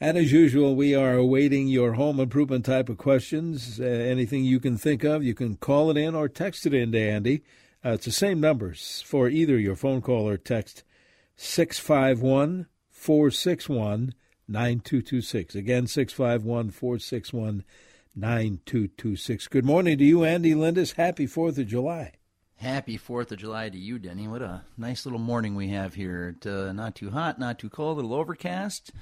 And as usual, we are awaiting your home improvement type of questions. Uh, anything you can think of, you can call it in or text it in to Andy. Uh, it's the same numbers for either your phone call or text 651 461 9226. Again, 651 461 9226. Good morning to you, Andy Lindus. Happy 4th of July. Happy 4th of July to you, Denny. What a nice little morning we have here. It, uh, not too hot, not too cold, a little overcast,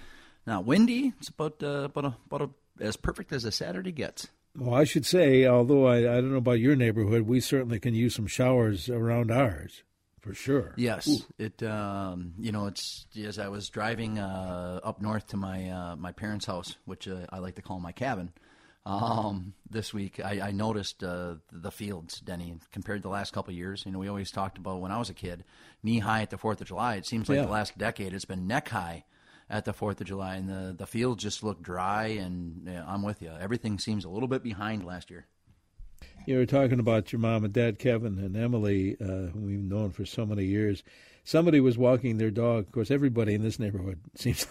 not windy. It's about, uh, about, a, about a, as perfect as a Saturday gets. Well, I should say, although I, I don't know about your neighborhood, we certainly can use some showers around ours for sure. Yes, Ooh. it. Um, you know, it's as I was driving uh, up north to my uh, my parents' house, which uh, I like to call my cabin. Um, this week, I, I noticed uh, the fields, Denny, compared to the last couple of years. You know, we always talked about when I was a kid, knee high at the Fourth of July. It seems like yeah. the last decade it's been neck high at the Fourth of July, and the the fields just look dry. And yeah, I'm with you. Everything seems a little bit behind last year. You were talking about your mom and dad, Kevin and Emily, uh, whom we've known for so many years. Somebody was walking their dog. Of course, everybody in this neighborhood seems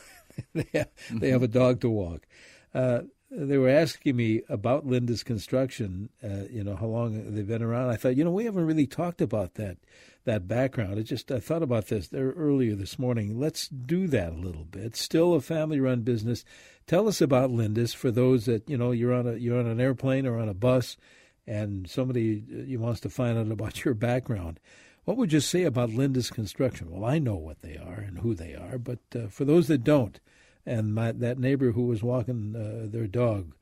like they have, they have a dog to walk. Uh, they were asking me about Lindus Construction. Uh, you know how long they've been around. I thought, you know, we haven't really talked about that that background. It just I thought about this there earlier this morning. Let's do that a little bit. Still a family-run business. Tell us about Lindus for those that you know you're on a you're on an airplane or on a bus, and somebody uh, wants to find out about your background. What would you say about Lindus Construction? Well, I know what they are and who they are, but uh, for those that don't and my, that neighbor who was walking uh, their dog.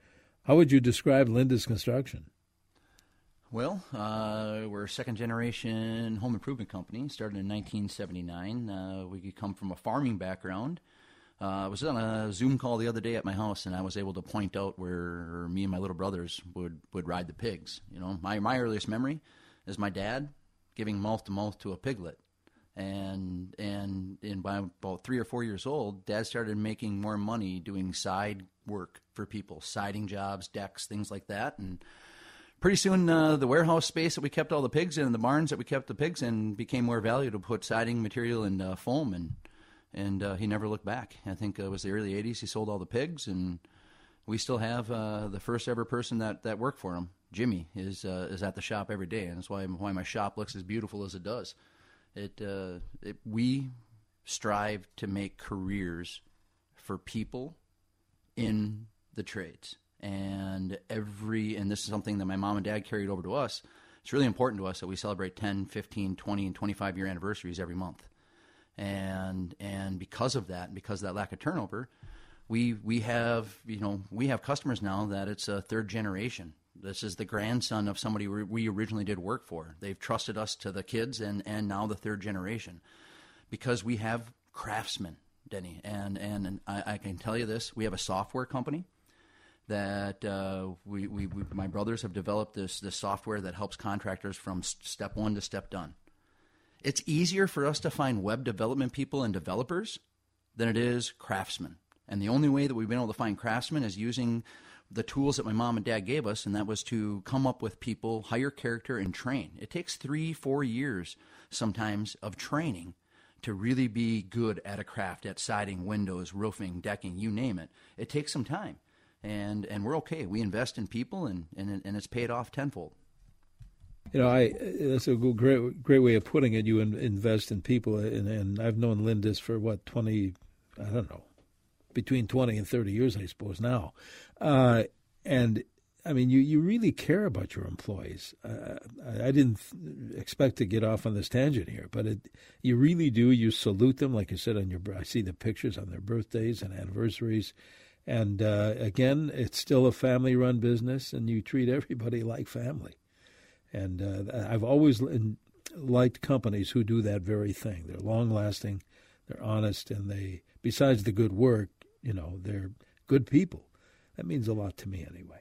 How would you describe Lindus Construction? Well, uh, we're a second generation home improvement company, started in 1979. Uh, we come from a farming background. Uh, I was on a Zoom call the other day at my house, and I was able to point out where me and my little brothers would, would ride the pigs. You know, my, my earliest memory is my dad giving mouth to mouth to a piglet and and and by about three or four years old, Dad started making more money doing side work for people, siding jobs, decks, things like that, and pretty soon uh, the warehouse space that we kept all the pigs in, and the barns that we kept the pigs in, became more valuable to put siding material and uh, foam, and and uh, he never looked back. I think it was the early '80s. He sold all the pigs, and we still have uh, the first ever person that, that worked for him. Jimmy is uh, is at the shop every day, and that's why why my shop looks as beautiful as it does. It, uh, it, we strive to make careers for people in the trades. And every, and this is something that my mom and dad carried over to us. It's really important to us that we celebrate 10, 15, 20, and 25 year anniversaries every month. And, and because of that, because of that lack of turnover, we, we have, you know, we have customers now that it's a third generation this is the grandson of somebody we originally did work for. They've trusted us to the kids and, and now the third generation because we have craftsmen, Denny. And, and, and I, I, can tell you this we have a software company that uh, we, we, we, my brothers have developed this, this software that helps contractors from step one to step done. It's easier for us to find web development people and developers than it is craftsmen. And the only way that we've been able to find craftsmen is using the tools that my mom and dad gave us, and that was to come up with people, hire character, and train. It takes three, four years sometimes of training to really be good at a craft, at siding, windows, roofing, decking, you name it. It takes some time, and and we're okay. We invest in people, and and, and it's paid off tenfold. You know, I that's a great great way of putting it. You invest in people, and, and I've known Lindus for what twenty, I don't know, between 20 and 30 years, I suppose, now. Uh, and I mean, you, you really care about your employees. Uh, I, I, didn't expect to get off on this tangent here, but it, you really do. You salute them, like you said on your. I see the pictures on their birthdays and anniversaries, and uh, again, it's still a family-run business, and you treat everybody like family. And uh, I've always liked companies who do that very thing. They're long-lasting, they're honest, and they, besides the good work, you know, they're good people. That means a lot to me anyway.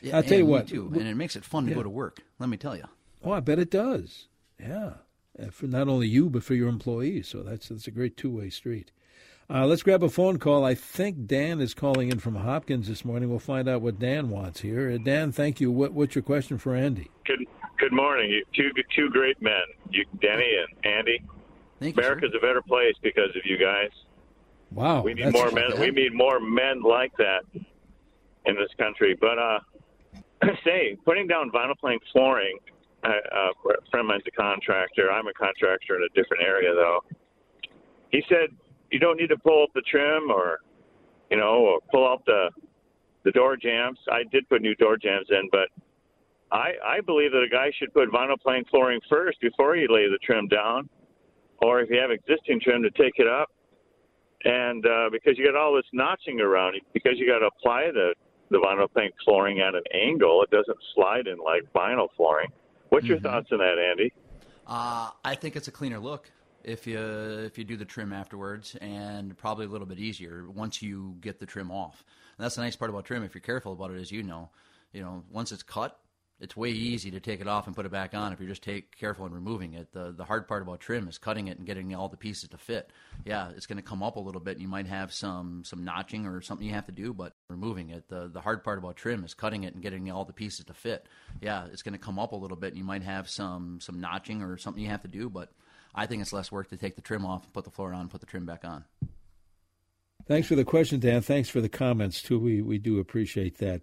Yeah, I'll tell you what, too, and it makes it fun to go to work. Let me tell you. Oh, I bet it does. Yeah, uh, for not only you but for your employees. So that's that's a great two way street. Uh, let's grab a phone call. I think Dan is calling in from Hopkins this morning. We'll find out what Dan wants here. Uh, Dan, thank you. What, what's your question for Andy? Good Good morning. You, two two great men, you, Denny and Andy. Thank America's you, a better place because of you guys. Wow, we need more men. We need more men like that in this country. But uh, say putting down vinyl plank flooring. Uh, uh, a friend of mine's a contractor. I'm a contractor in a different area, though. He said you don't need to pull up the trim or, you know, or pull out the the door jambs. I did put new door jambs in, but I I believe that a guy should put vinyl plank flooring first before you lay the trim down, or if you have existing trim to take it up. And uh, because you got all this notching around, because you got to apply the the vinyl plank flooring at an angle, it doesn't slide in like vinyl flooring. What's your mm-hmm. thoughts on that, Andy? Uh, I think it's a cleaner look if you if you do the trim afterwards, and probably a little bit easier once you get the trim off. And that's the nice part about trim. If you're careful about it, as you know, you know once it's cut, it's way easy to take it off and put it back on if you just take careful in removing it. The the hard part about trim is cutting it and getting all the pieces to fit. Yeah, it's going to come up a little bit. And you might have some some notching or something you have to do, but removing it. The the hard part about trim is cutting it and getting all the pieces to fit. Yeah, it's going to come up a little bit. And you might have some some notching or something you have to do, but I think it's less work to take the trim off put the floor on, put the trim back on. Thanks for the question, Dan. Thanks for the comments too. We we do appreciate that.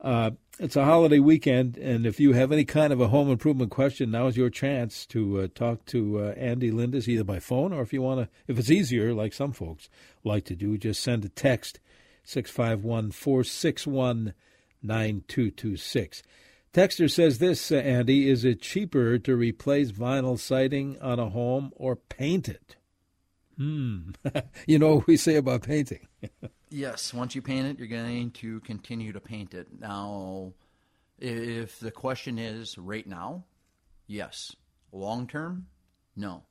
Uh, it's a holiday weekend, and if you have any kind of a home improvement question, now is your chance to uh, talk to uh, Andy Lindus either by phone or if you want to, if it's easier, like some folks like to do, just send a text 651 461 9226. Texter says this, Andy, is it cheaper to replace vinyl siding on a home or paint it? Hmm. you know what we say about painting. yes, once you paint it, you're going to continue to paint it. Now, if the question is right now, yes. Long term, no.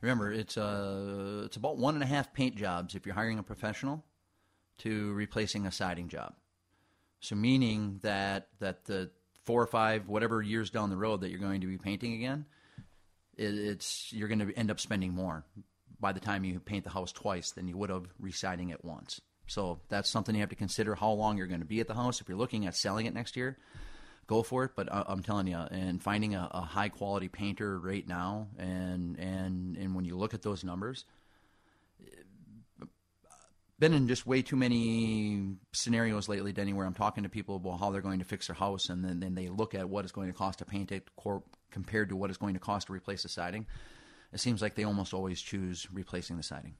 Remember, it's uh, it's about one and a half paint jobs if you're hiring a professional to replacing a siding job. So meaning that that the four or five whatever years down the road that you're going to be painting again, it, it's you're going to end up spending more by the time you paint the house twice than you would have residing it once. So that's something you have to consider how long you're going to be at the house. If you're looking at selling it next year, go for it. But I'm telling you, and finding a, a high quality painter right now, and and and when you look at those numbers, been in just way too many scenarios lately, Denny, where I'm talking to people about how they're going to fix their house, and then, then they look at what it's going to cost to paint it compared to what it's going to cost to replace the siding it seems like they almost always choose replacing the siding.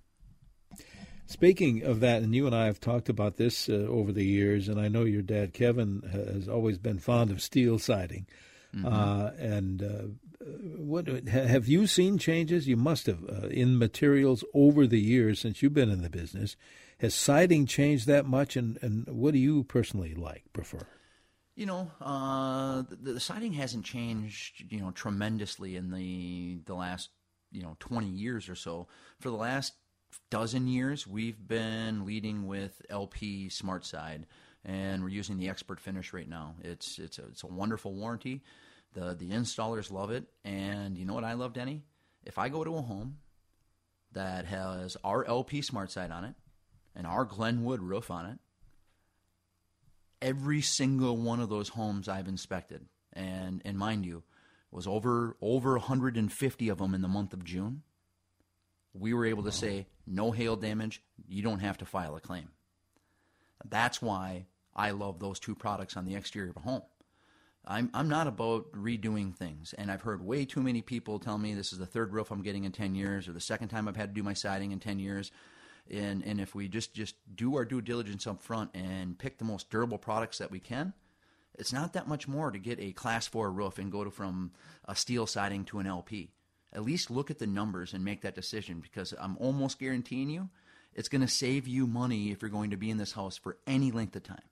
Speaking of that, and you and I have talked about this uh, over the years, and I know your dad Kevin has always been fond of steel siding. Mm-hmm. Uh, and uh, what have you seen changes? You must have uh, in materials over the years since you've been in the business. Has siding changed that much, and, and what do you personally like prefer? You know, uh, the, the, siding hasn't changed, you know, tremendously in the the last you know 20 years or so. For the last dozen years, we've been leading with LP Smart Side, and we're using the Expert Finish right now. It's it's a, it's a wonderful warranty. The the installers love it, and you know what I love, Denny? If I go to a home that has our LP Smart Side on it and our Glenwood roof on it, every single one of those homes I've inspected, and and mind you, was over over 150 of them in the month of June. We were able to say no hail damage. You don't have to file a claim. That's why I love those two products on the exterior of a home. I'm I'm not about redoing things, and I've heard way too many people tell me this is the third roof I'm getting in 10 years, or the second time I've had to do my siding in 10 years. And and if we just just do our due diligence up front and pick the most durable products that we can, it's not that much more to get a class four roof and go to from a steel siding to an LP. At least look at the numbers and make that decision because I'm almost guaranteeing you it's going to save you money if you're going to be in this house for any length of time.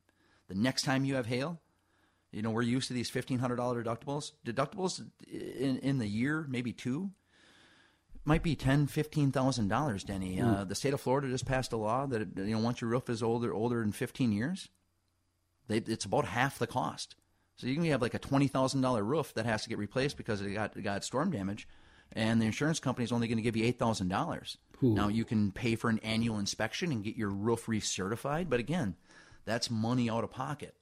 The next time you have hail, you know, we're used to these $1,500 deductibles. Deductibles in, in the year, maybe two, might be ten, fifteen thousand dollars, Denny. Uh, the state of Florida just passed a law that you know once your roof is older older than fifteen years, they, it's about half the cost. So you can have like a twenty thousand dollar roof that has to get replaced because it got it got storm damage, and the insurance company is only going to give you eight thousand dollars. Now you can pay for an annual inspection and get your roof recertified, but again, that's money out of pocket.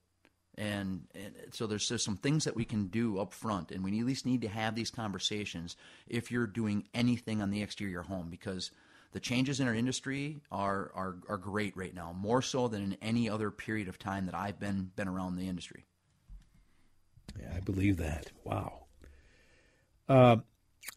And, and so there's some things that we can do up front, and we at least need to have these conversations if you're doing anything on the exterior home because the changes in our industry are, are, are great right now, more so than in any other period of time that I've been, been around the industry. Yeah, I believe that. Wow. Uh,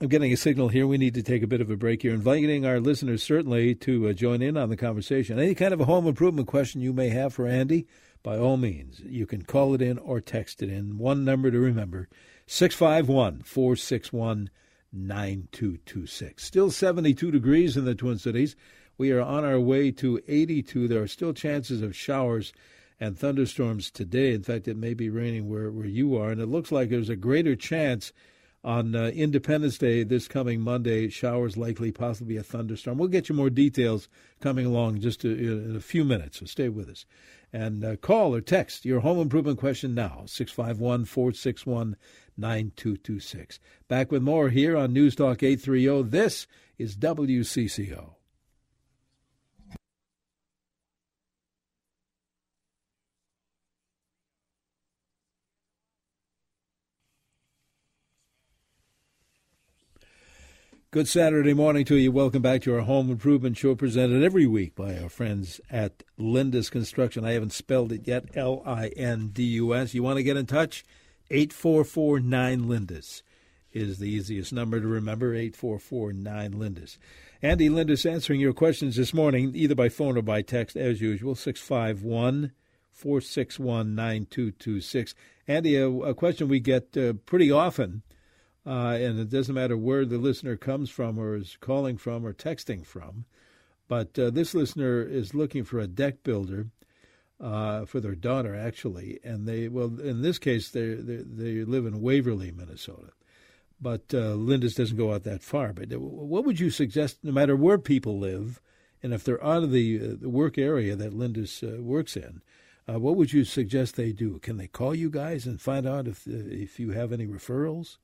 I'm getting a signal here. We need to take a bit of a break here. Inviting our listeners certainly to uh, join in on the conversation. Any kind of a home improvement question you may have for Andy, by all means, you can call it in or text it in. One number to remember 651 461 9226. Still 72 degrees in the Twin Cities. We are on our way to 82. There are still chances of showers and thunderstorms today. In fact, it may be raining where, where you are, and it looks like there's a greater chance on uh, Independence Day this coming Monday. Showers likely, possibly a thunderstorm. We'll get you more details coming along just a, in a few minutes, so stay with us. And uh, call or text your home improvement question now, 651 461 9226. Back with more here on News Talk 830. This is WCCO. Good Saturday morning to you. Welcome back to our home improvement show presented every week by our friends at Lindus Construction. I haven't spelled it yet L I N D U S. You want to get in touch? 8449 Lindus is the easiest number to remember 8449 Lindus. Andy Lindus answering your questions this morning, either by phone or by text, as usual, 651 461 9226. Andy, a, a, question we get uh, pretty often, uh, and it doesn't matter where the listener comes from or is calling from or texting from, but uh, this listener is looking for a deck builder uh, for their daughter actually, and they well in this case they they live in Waverly, Minnesota, but uh, Lindus doesn't go out that far. But uh, what would you suggest, no matter where people live, and if they're out of the, uh, the work area that Lindus uh, works in, what would you suggest they do? Can they call you guys and find out if if you have any referrals?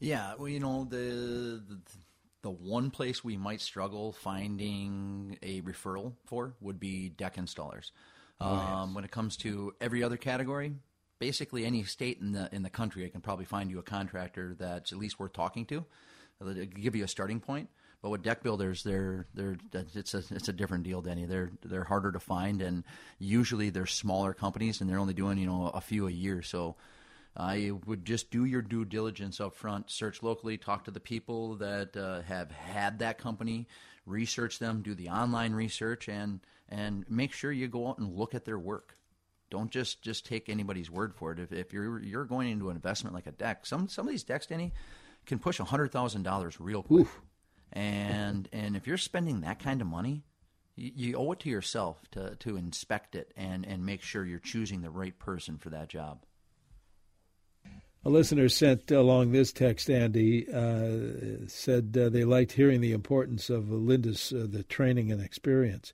Yeah, well, you know the, the the one place we might struggle finding a referral for would be deck installers. Oh, yes. Um, when it comes to every other category, basically any state in the in the country, I can probably find you a contractor that's at least worth talking to. give you a starting point. But with deck builders, they're they're it's a it's a different deal, Denny. They're they're harder to find, and usually they're smaller companies, and they're only doing you know a few a year. So I would just do your due diligence up front, search locally, talk to the people that uh, have had that company, research them, do the online research, and and make sure you go out and look at their work. Don't just just take anybody's word for it. If, if you're you're going into an investment like a deck, some some of these decks, Denny, can push hundred thousand dollars real quick. Oof. And and if you're spending that kind of money, you, you owe it to yourself to to inspect it and and make sure you're choosing the right person for that job. A listener sent along this text, Andy, uh, said uh, they liked hearing the importance of Lindus uh, the training and experience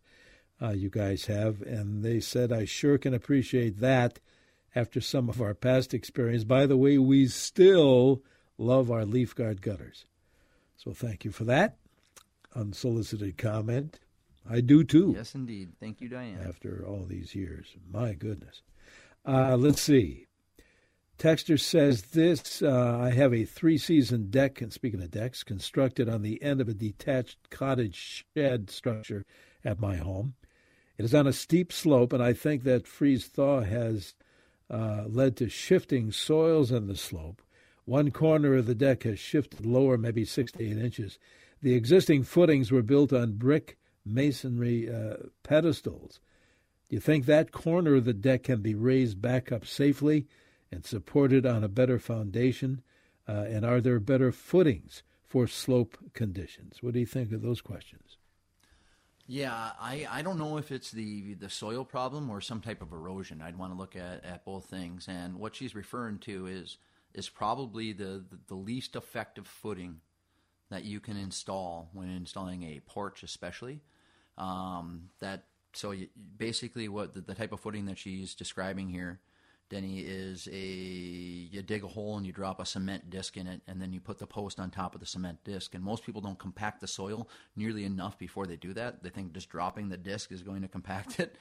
uh, you guys have. And they said, I sure can appreciate that after some of our past experience. By the way, we still love our leaf guard gutters. So thank you for that. Unsolicited comment. I do too. Yes, indeed. Thank you, Diane. After all these years. My goodness. Uh, let's see. Texter says this uh, I have a three season deck, and speaking of decks, constructed on the end of a detached cottage shed structure at my home. It is on a steep slope, and I think that freeze thaw has uh, led to shifting soils in the slope. One corner of the deck has shifted lower, maybe six to eight inches. The existing footings were built on brick masonry uh, pedestals. Do you think that corner of the deck can be raised back up safely and supported on a better foundation? Uh, and are there better footings for slope conditions? What do you think of those questions? Yeah, I, I don't know if it's the the soil problem or some type of erosion. I'd want to look at, at both things. And what she's referring to is is probably the, the, the least effective footing that you can install when installing a porch, especially. Um, that so you, basically what the, the type of footing that she's describing here Denny is a you dig a hole and you drop a cement disc in it, and then you put the post on top of the cement disc. And most people don't compact the soil nearly enough before they do that. They think just dropping the disc is going to compact it,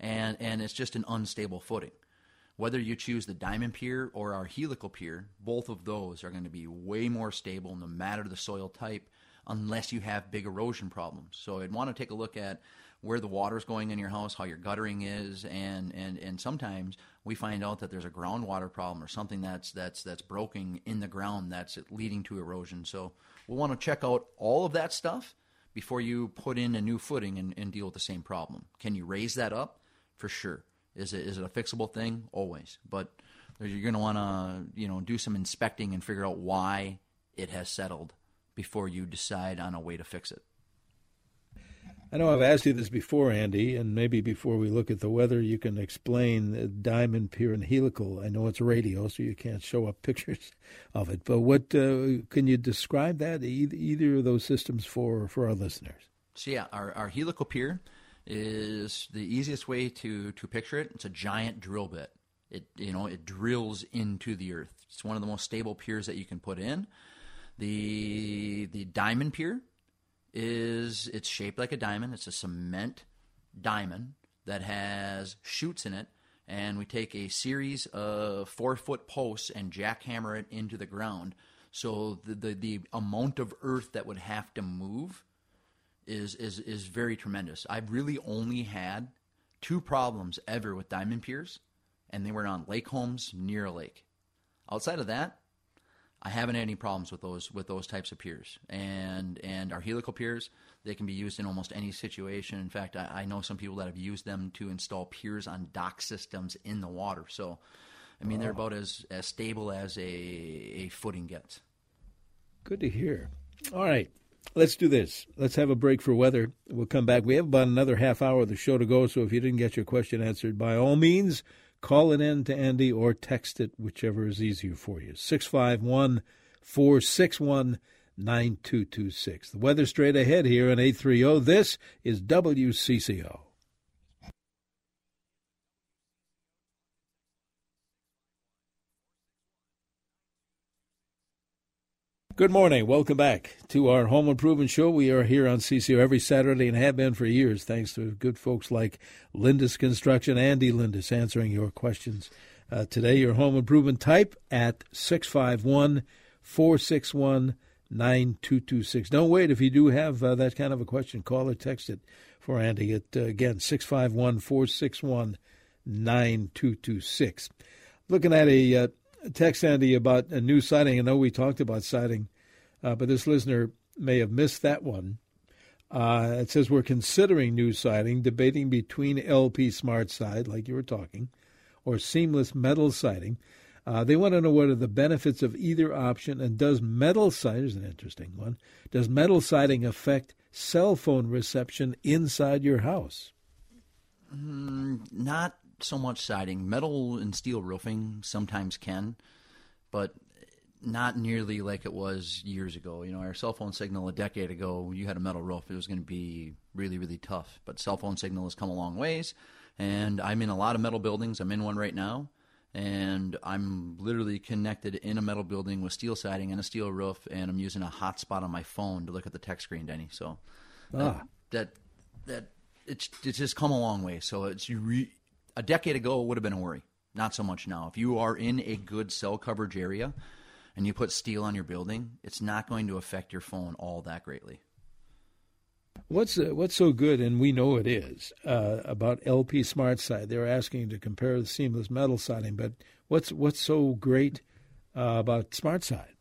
and and it's just an unstable footing. Whether you choose the diamond pier or our helical pier, both of those are going to be way more stable no matter the soil type. unless you have big erosion problems. So I'd want to take a look at where the water's going in your house, how your guttering is, and and and sometimes we find out that there's a groundwater problem or something that's that's that's broken in the ground that's leading to erosion. So we'll want to check out all of that stuff before you put in a new footing and, and deal with the same problem. Can you raise that up? For sure. Is it is it a fixable thing? Always. But you're going to want to you know do some inspecting and figure out why it has settled before you decide on a way to fix it. I know I've asked you this before, Andy, and maybe before we look at the weather, you can explain the diamond pier and helical. I know it's radio, so you can't show up pictures of it, but what uh, can you describe that either of those systems for for our listeners? So yeah, our our helical pier is the easiest way to to picture it. It's a giant drill bit. It you know it drills into the earth. It's one of the most stable piers that you can put in. The the diamond pier is it's shaped like a diamond. It's a cement diamond that has shoots in it, and we take a series of four foot posts and jackhammer it into the ground. So the, the, the amount of earth that would have to move is is is very tremendous. I've really only had two problems ever with diamond piers, and they were on lake homes near a lake. Outside of that, I haven't had any problems with those with those types of piers, and and our helical piers they can be used in almost any situation. In fact, I, I, know some people that have used them to install piers on dock systems in the water. So, I mean, they're about as as stable as a a footing gets. Good to hear. All right, let's do this. Let's have a break for weather. We'll come back. We have about another half hour of the show to go. So if you didn't get your question answered, by all means Call it in to Andy or text it, whichever is easier for you. 651 461 9226. The weather straight ahead here on 830. This is WCCO. Good morning. Welcome back to our Home Improvement Show. We are here on CCO every Saturday and have been for years, thanks to good folks like Lindus Construction, Andy Lindus, answering your questions. Uh, today, your home improvement type at 651 461 9226. Don't wait if you do have uh, that kind of a question. Call or text it for Andy at, uh, again, 651 461 9226. Looking at a uh, text Andy about a new siding. I know we talked about siding, uh, but this listener may have missed that one. Uh, it says we're considering new siding, debating between LP Smart Side, like you were talking, or seamless metal siding. Uh, they want to know what are the benefits of either option, and does metal siding is an interesting one. Does metal siding affect cell phone reception inside your house? Mm, not so much siding. Metal and steel roofing sometimes can, but not nearly like it was years ago. You know, our cell phone signal a decade ago, you had a metal roof, it was going to be really, really tough. But cell phone signal has come a long ways, and I'm in a lot of metal buildings. I'm in one right now, and I'm literally connected in a metal building with steel siding and a steel roof, and I'm using a hotspot on my phone to look at the text screen, Denny. So uh, ah. that that it's it's just come a long way. So it's re- a decade ago, it would have been a worry. Not so much now. If you are in a good cell coverage area and you put steel on your building, it's not going to affect your phone all that greatly. What's uh, what's so good, and we know it is uh, about LP Smart Side. They're asking to compare the seamless metal siding, but what's what's so great uh, about Smart Side?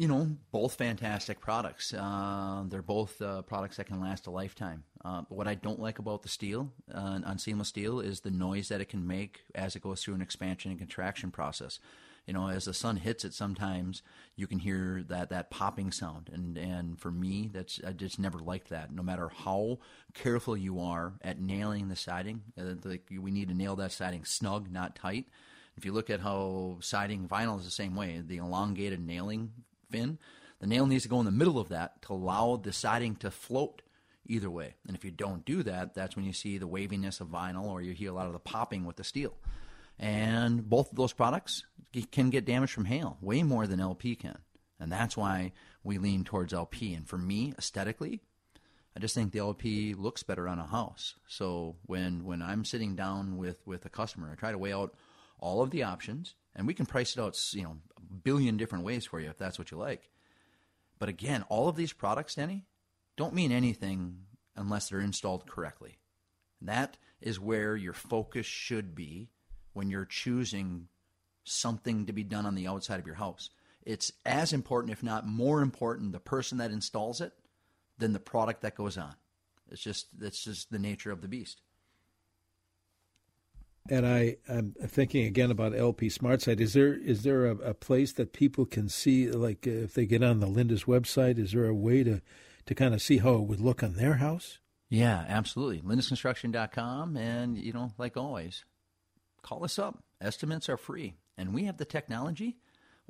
you know, both fantastic products. Uh, they're both uh, products that can last a lifetime. Uh, what I don't like about the steel uh, on seamless steel is the noise that it can make as it goes through an expansion and contraction process. You know, as the sun hits it, sometimes you can hear that that popping sound, and and for me, that's I just never liked that. No matter how careful you are at nailing the siding, uh, like we need to nail that siding snug, not tight. If you look at how siding vinyl is the same way, the elongated nailing fin, the nail needs to go in the middle of that to allow the siding to float either way. And if you don't do that, that's when you see the waviness of vinyl or you hear a lot of the popping with the steel. And both of those products can get damaged from hail way more than LP can. And that's why we lean towards LP. And for me, aesthetically, I just think the LP looks better on a house. So when when I'm sitting down with with a customer, I try to weigh out all of the options, and we can price it out, you know, a billion different ways for you if that's what you like. But again, all of these products, Denny, don't mean anything unless they're installed correctly. That is where your focus should be when you're choosing something to be done on the outside of your house. It's as important, if not more important, the person that installs it than the product that goes on. It's just that's just the nature of the beast. And I, I'm thinking again about LP SmartSide. Is there is there a, a place that people can see, like if they get on the Lindus website, is there a way to, to kind of see how it would look on their house? Yeah, absolutely. LindusConstruction.com. And, you know, like always, call us up. Estimates are free. And we have the technology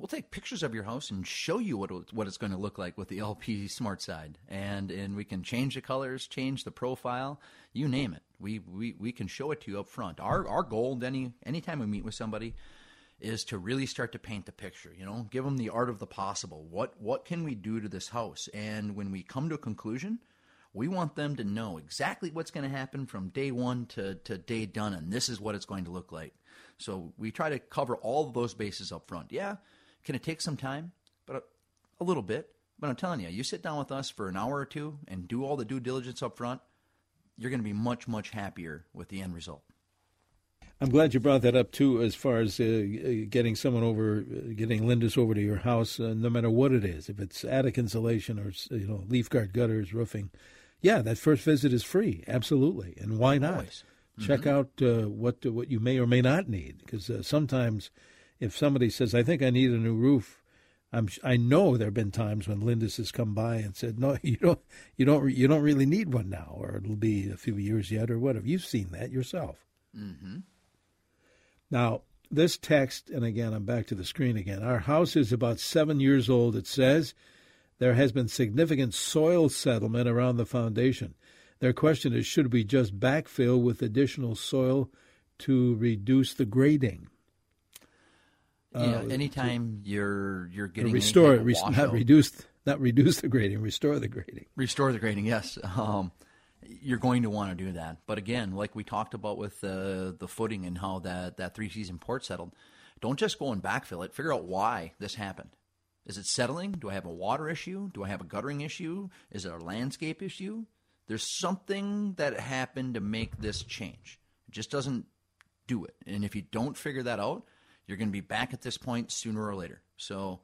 we'll take pictures of your house and show you what what it's going to look like with the LP SmartSide, and and we can change the colors, change the profile, you name it. We we, we can show it to you up front. Our our goal, any anytime we meet with somebody, is to really start to paint the picture. You know, give them the art of the possible. What what can we do to this house? And when we come to a conclusion. We want them to know exactly what's going to happen from day one to, to day done, and this is what it's going to look like. So we try to cover all of those bases up front. Yeah, can it take some time? But a, a little bit. But I'm telling you, you sit down with us for an hour or two and do all the due diligence up front, you're going to be much, much happier with the end result. I'm glad you brought that up too, as far as uh, getting someone over, getting Lindus over to your house, uh, no matter what it is, if it's attic insulation or you know leaf guard gutters, roofing. Yeah, that first visit is free, absolutely, and why not? Mm-hmm. Check out uh, what what you may or may not need, because uh, sometimes if somebody says, "I think I need a new roof," I'm I know there have been times when Lindus has come by and said, "No, you don't, you don't, you don't really need one now, or it'll be a few years yet, or whatever." You've seen that yourself. Mm-hmm. Now, this text, and again, I'm back to the screen again. Our house is about seven years old. It says there has been significant soil settlement around the foundation. Their question is, should we just backfill with additional soil to reduce the grading? Yeah, uh, anytime to, you're you're getting restore re- not reduce not reduce the grading, restore the grading. Restore the grading, yes. Um, you're going to want to do that. But again, like we talked about with uh, the footing and how that that three season port settled, don't just go and backfill it. Figure out why this happened. Is it settling? Do I have a water issue? Do I have a guttering issue? Is it a landscape issue? There's something that happened to make this change. It just doesn't do it. And if you don't figure that out, you're going to be back at this point sooner or later. So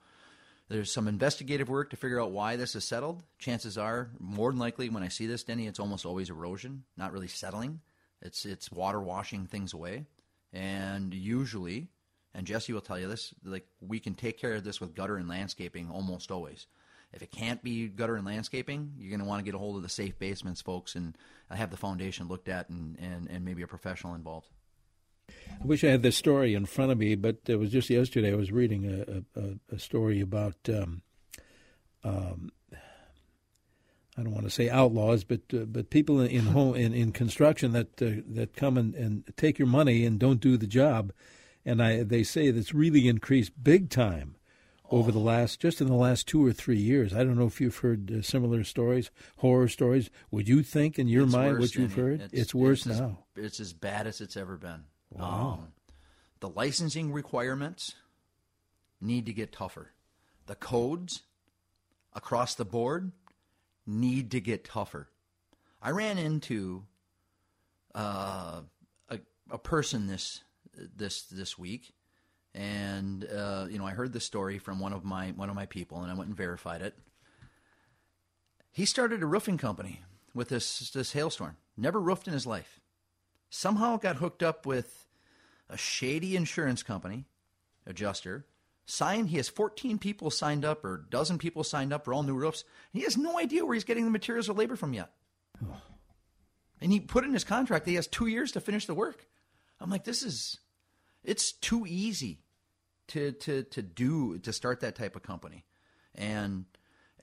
there's some investigative work to figure out why this is settled. Chances are, more than likely, when I see this, Denny, it's almost always erosion, not really settling. It's it's water washing things away, and usually, and Jesse will tell you this, like we can take care of this with gutter and landscaping almost always. If it can't be gutter and landscaping, you're going to want to get a hold of the safe basements folks and have the foundation looked at and, and, and maybe a professional involved. I wish I had this story in front of me, but it was just yesterday I was reading a, a, a story about, um, um, I don't want to say outlaws, but uh, but people in home in, in construction that uh, that come and, and take your money and don't do the job, and I they say that's really increased big time over the last just in the last two or three years. I don't know if you've heard uh, similar stories, horror stories. Would you think in your it's mind what you've heard? It's, it's worse it's now. As, it's as bad as it's ever been. Wow. Um, the licensing requirements need to get tougher. The codes across the board need to get tougher. I ran into uh, a, a person this this this week, and uh, you know I heard the story from one of my one of my people, and I went and verified it. He started a roofing company with this this hailstorm. Never roofed in his life somehow got hooked up with a shady insurance company, adjuster, signed. He has 14 people signed up or a dozen people signed up for all new roofs. he has no idea where he's getting the materials or labor from yet. And he put in his contract that he has two years to finish the work. I'm like, this is, it's too easy to to to do to start that type of company, and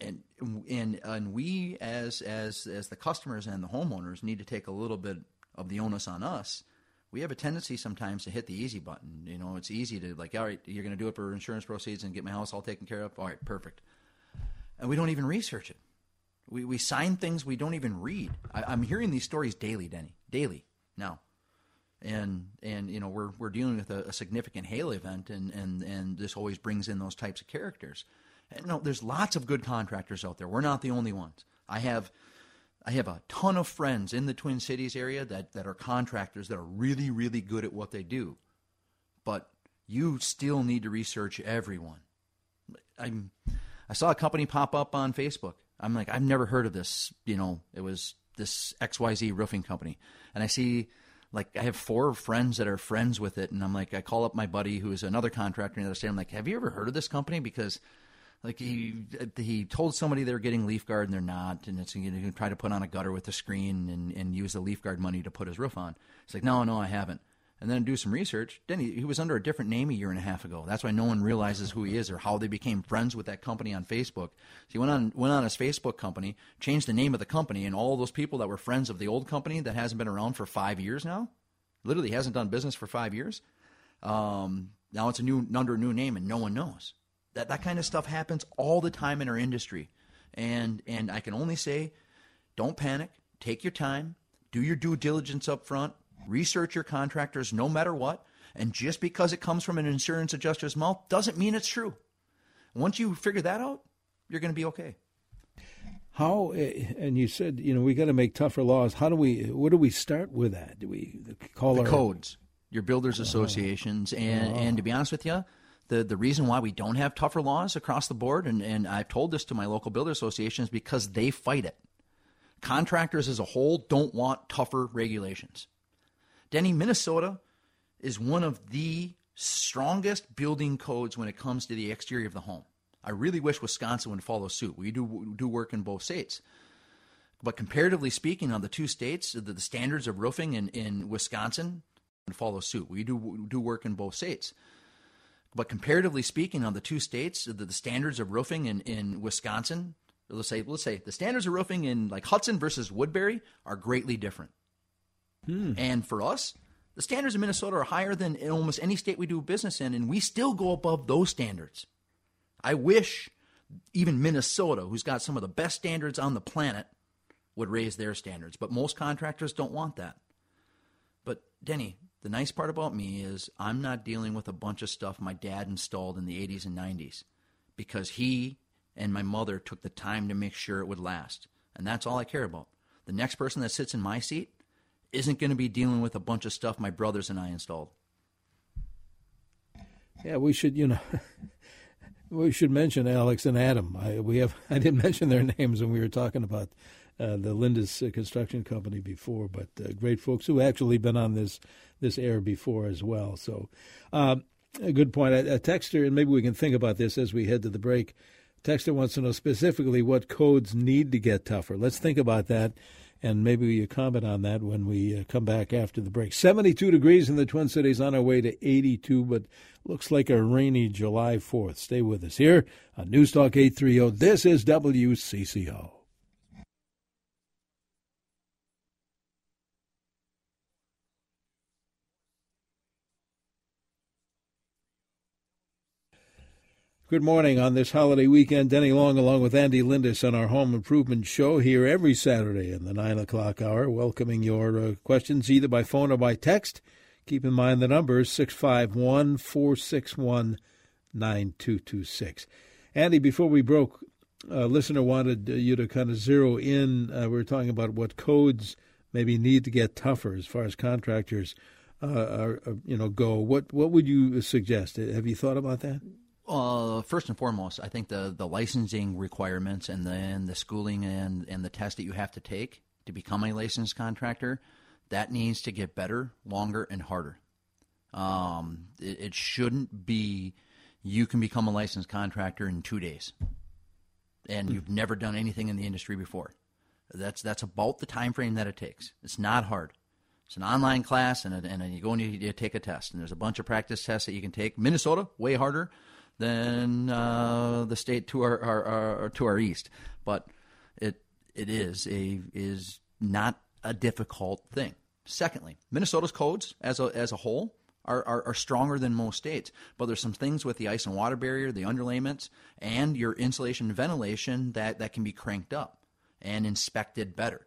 and and and we as as as the customers and the homeowners need to take a little bit of the onus on us, we have a tendency sometimes to hit the easy button. You know, it's easy to like, all right, you're going to do it for insurance proceeds and get my house all taken care of. All right, perfect. And we don't even research it. We we sign things we don't even read. I, am hearing these stories daily, Denny, daily now, and and you know we're we're dealing with a, a significant hail event, and and and this always brings in those types of characters. No, there's lots of good contractors out there. We're not the only ones. I have I have a ton of friends in the Twin Cities area that, that are contractors that are really, really good at what they do. But you still need to research everyone. I'm, I saw a company pop up on Facebook. I'm like, I've never heard of this. You know, it was this XYZ roofing company. And I see, like, I have four friends that are friends with it. And I'm like, I call up my buddy who is another contractor in the other state. I'm like, have you ever heard of this company? Because like he he told somebody they're getting leaf guard and they're not, and it's you know, try to put on a gutter with a screen and, and use the leaf guard money to put his roof on. It's like no, no, I haven't. And then do some research. Then he, he was under a different name a year and a half ago. That's why no one realizes who he is or how they became friends with that company on Facebook. So he went on went on his Facebook company, changed the name of the company, and all those people that were friends of the old company that hasn't been around for five years now, literally hasn't done business for five years. Um, now it's a new under a new name and no one knows. That that kind of stuff happens all the time in our industry. And and I can only say don't panic, take your time, do your due diligence up front, research your contractors no matter what, and just because it comes from an insurance adjuster's mouth doesn't mean it's true. Once you figure that out, you're going to be okay. How eh, and you said you know we got to make tougher laws. How do we? What do we start with that? Do we call the our codes, your builders associations, and and to be honest with you, the, the reason why we don't have tougher laws across the board, and, and I've told this to my local builder association, is because they fight it. Contractors as a whole don't want tougher regulations. Denny, Minnesota is one of the strongest building codes when it comes to the exterior of the home. I really wish Wisconsin would follow suit. We do do work in both states. But comparatively speaking, on the two states, the, the standards of roofing in, in Wisconsin follow suit. We do do work in both states. But comparatively speaking, on the two states, the, the standards of roofing in, in Wisconsin, let's say let's say the standards of roofing in like Hudson versus Woodbury are greatly different. Hmm. And for us, the standards in Minnesota are higher than in almost any state we do business in, and we still go above those standards. I wish even Minnesota, who's got some of the best standards on the planet, would raise their standards. But most contractors don't want that. But Denny, the nice part about me is I'm not dealing with a bunch of stuff my dad installed in the 80s and 90s because he and my mother took the time to make sure it would last. And that's all I care about. The next person that sits in my seat isn't going to be dealing with a bunch of stuff my brothers and I installed. Yeah, we should, you know, we should mention Alex and Adam. I, we have I didn't mention their names when we were talking about uh, the Lindus construction company before, but uh, great folks who actually been on this this air before as well. So, um, a good point. A, a texter, and maybe we can think about this as we head to the break. Texter wants to know specifically what codes need to get tougher. Let's think about that, and maybe you comment on that when we uh, come back after the break. 72 degrees in the Twin Cities on our way to 82, but looks like a rainy July 4th. Stay with us here on News Talk 830. This is WCCO. Good morning on this holiday weekend. Denny Long along with Andy Lindus on our home improvement show here every Saturday in the 9 o'clock hour, welcoming your uh, questions either by phone or by text. Keep in mind the number is 651 461 9226. Andy, before we broke, a listener wanted you to kind of zero in. Uh, we were talking about what codes maybe need to get tougher as far as contractors uh, are, you know, go. What what would you suggest? Have you thought about that? Uh, first and foremost, I think the, the licensing requirements and then the schooling and, and the test that you have to take to become a licensed contractor, that needs to get better, longer, and harder. Um, it, it shouldn't be you can become a licensed contractor in two days, and you've never done anything in the industry before. That's that's about the time frame that it takes. It's not hard. It's an online class, and, a, and a, you go and you, you take a test, and there's a bunch of practice tests that you can take. Minnesota, way harder than uh, the state to our, our, our, to our east. But it it is a is not a difficult thing. Secondly, Minnesota's codes as a as a whole are, are, are, stronger than most states. But there's some things with the ice and water barrier, the underlayments, and your insulation and ventilation that, that can be cranked up and inspected better.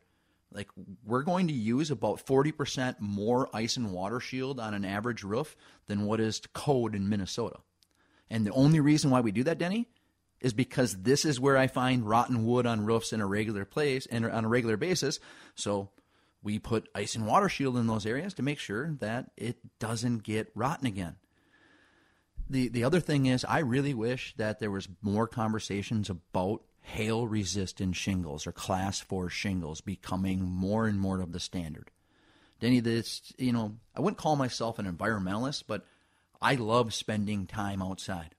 Like we're going to use about 40% more ice and water shield on an average roof than what is code in Minnesota. And the only reason why we do that, Denny, is because this is where I find rotten wood on roofs in a regular place and on a regular basis. So we put ice and water shield in those areas to make sure that it doesn't get rotten again. The the other thing is I really wish that there was more conversations about hail resistant shingles or class 4 shingles becoming more and more of the standard. Denny this you know, I wouldn't call myself an environmentalist, but I love spending time outside.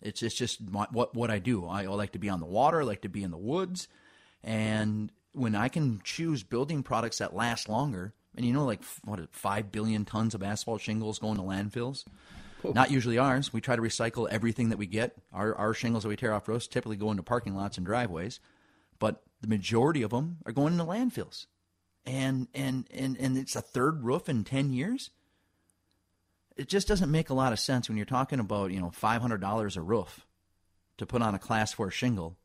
It's it's just what what I do. I, I like to be on the water, I like to be in the woods, and when I can choose building products that last longer, and you know, like what five billion tons of asphalt shingles going to landfills. Oh. Not usually ours. We try to recycle everything that we get. Our our shingles that we tear off roofs typically go into parking lots and driveways, but the majority of them are going into landfills. And and and and it's a third roof in ten years it just doesn't make a lot of sense when you're talking about you know five hundred dollars a roof to put on a class four shingle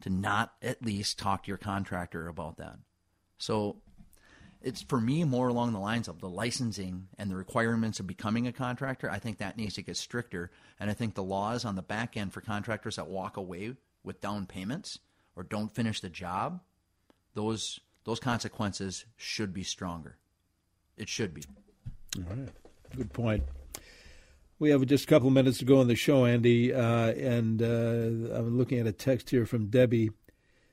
to not at least talk to your contractor about that. So it's for me more along the lines of the licensing and the requirements of becoming a contractor. I think that needs to get stricter, and I think the laws on the back end for contractors that walk away with down payments or don't finish the job, those those consequences should be stronger. It should be. All right. Good point. We have just a couple minutes to go on the show, Andy, uh, and uh, I'm looking at a text here from Debbie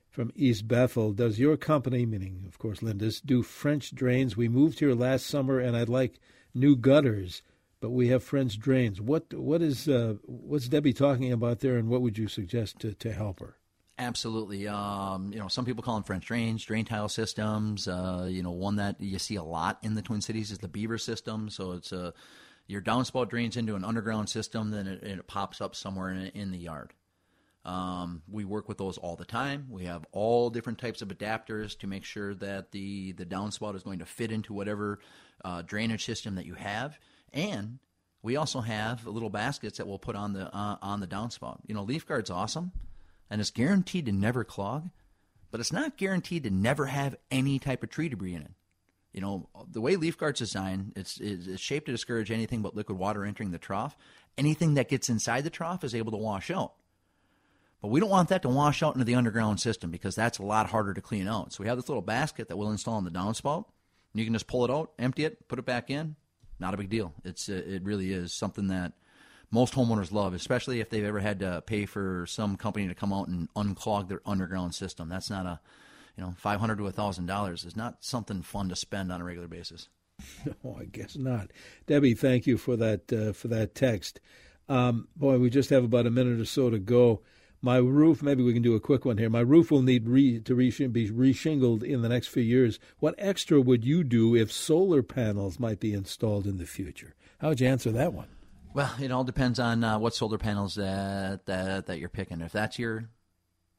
from East Bethel. Does your company, meaning of course Lindus, do French drains? We moved here last summer, and I'd like new gutters, but we have French drains. What what is uh, what's Debbie talking about there, and what would you suggest to, to help her? Absolutely. Um, you know, some people call them French drains, drain tile systems. Uh, you know, one that you see a lot in the Twin Cities is the Beaver system. So it's a your downspout drains into an underground system, then it, it pops up somewhere in, in the yard. Um, we work with those all the time. We have all different types of adapters to make sure that the the downspout is going to fit into whatever uh, drainage system that you have, and we also have little baskets that we'll put on the uh, on the downspout. You know, LeafGuard's awesome and it's guaranteed to never clog, but it's not guaranteed to never have any type of tree debris in it. You know, the way LeafGuard's designed, it's, it's shaped to discourage anything but liquid water entering the trough. Anything that gets inside the trough is able to wash out. But we don't want that to wash out into the underground system because that's a lot harder to clean out. So we have this little basket that we'll install in the downspout. You can just pull it out, empty it, put it back in. Not a big deal. It's it really is something that most homeowners love, especially if they've ever had to pay for some company to come out and unclog their underground system. That's not a, you know, five hundred to a thousand dollars is not something fun to spend on a regular basis. No, I guess not. Debbie, thank you for that uh, for that text. Um, boy, we just have about a minute or so to go. My roof, maybe we can do a quick one here. My roof will need re, to re, be reshingled in the next few years. What extra would you do if solar panels might be installed in the future? How would you answer that one? Well, it all depends on uh, what solar panels that, that that you're picking. If that's your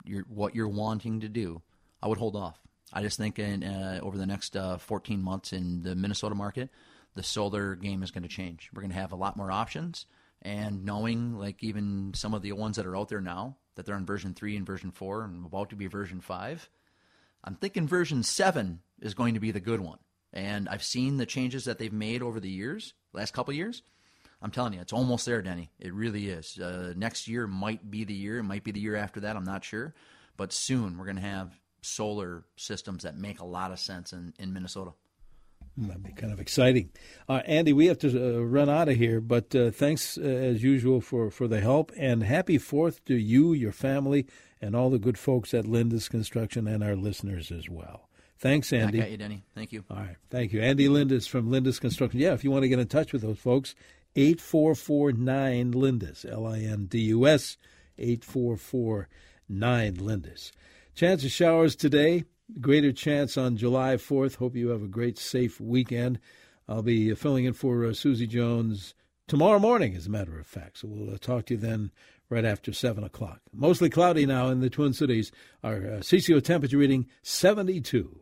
your what you're wanting to do, I would hold off. I just think in, uh, over the next uh, 14 months in the Minnesota market, the solar game is going to change. We're going to have a lot more options, and knowing like even some of the ones that are out there now that they're on version three and version four and about to be version five, I'm thinking version seven is going to be the good one. And I've seen the changes that they've made over the years, last couple years I'm telling you, it's almost there, Denny. It really is. Uh, next year might be the year. It might be the year after that. I'm not sure. But soon we're going to have solar systems that make a lot of sense in, in Minnesota. That'd be kind of exciting. Uh, Andy, we have to uh, run out of here, but uh, thanks uh, as usual for, for the help and happy 4th to you, your family, and all the good folks at Lindus Construction and our listeners as well. Thanks, Andy. I got you, Denny. Thank you. All right. Thank you. Andy Lindus from Lindus Construction. Yeah, if you want to get in touch with those folks, 8449 Lindus, L I N D U S, 8449 Lindus. Chance of showers today, greater chance on July 4th. Hope you have a great, safe weekend. I'll be filling in for uh, Susie Jones tomorrow morning, as a matter of fact. So we'll uh, talk to you then right after 7 o'clock. Mostly cloudy now in the Twin Cities. Our uh, CCO temperature reading 72.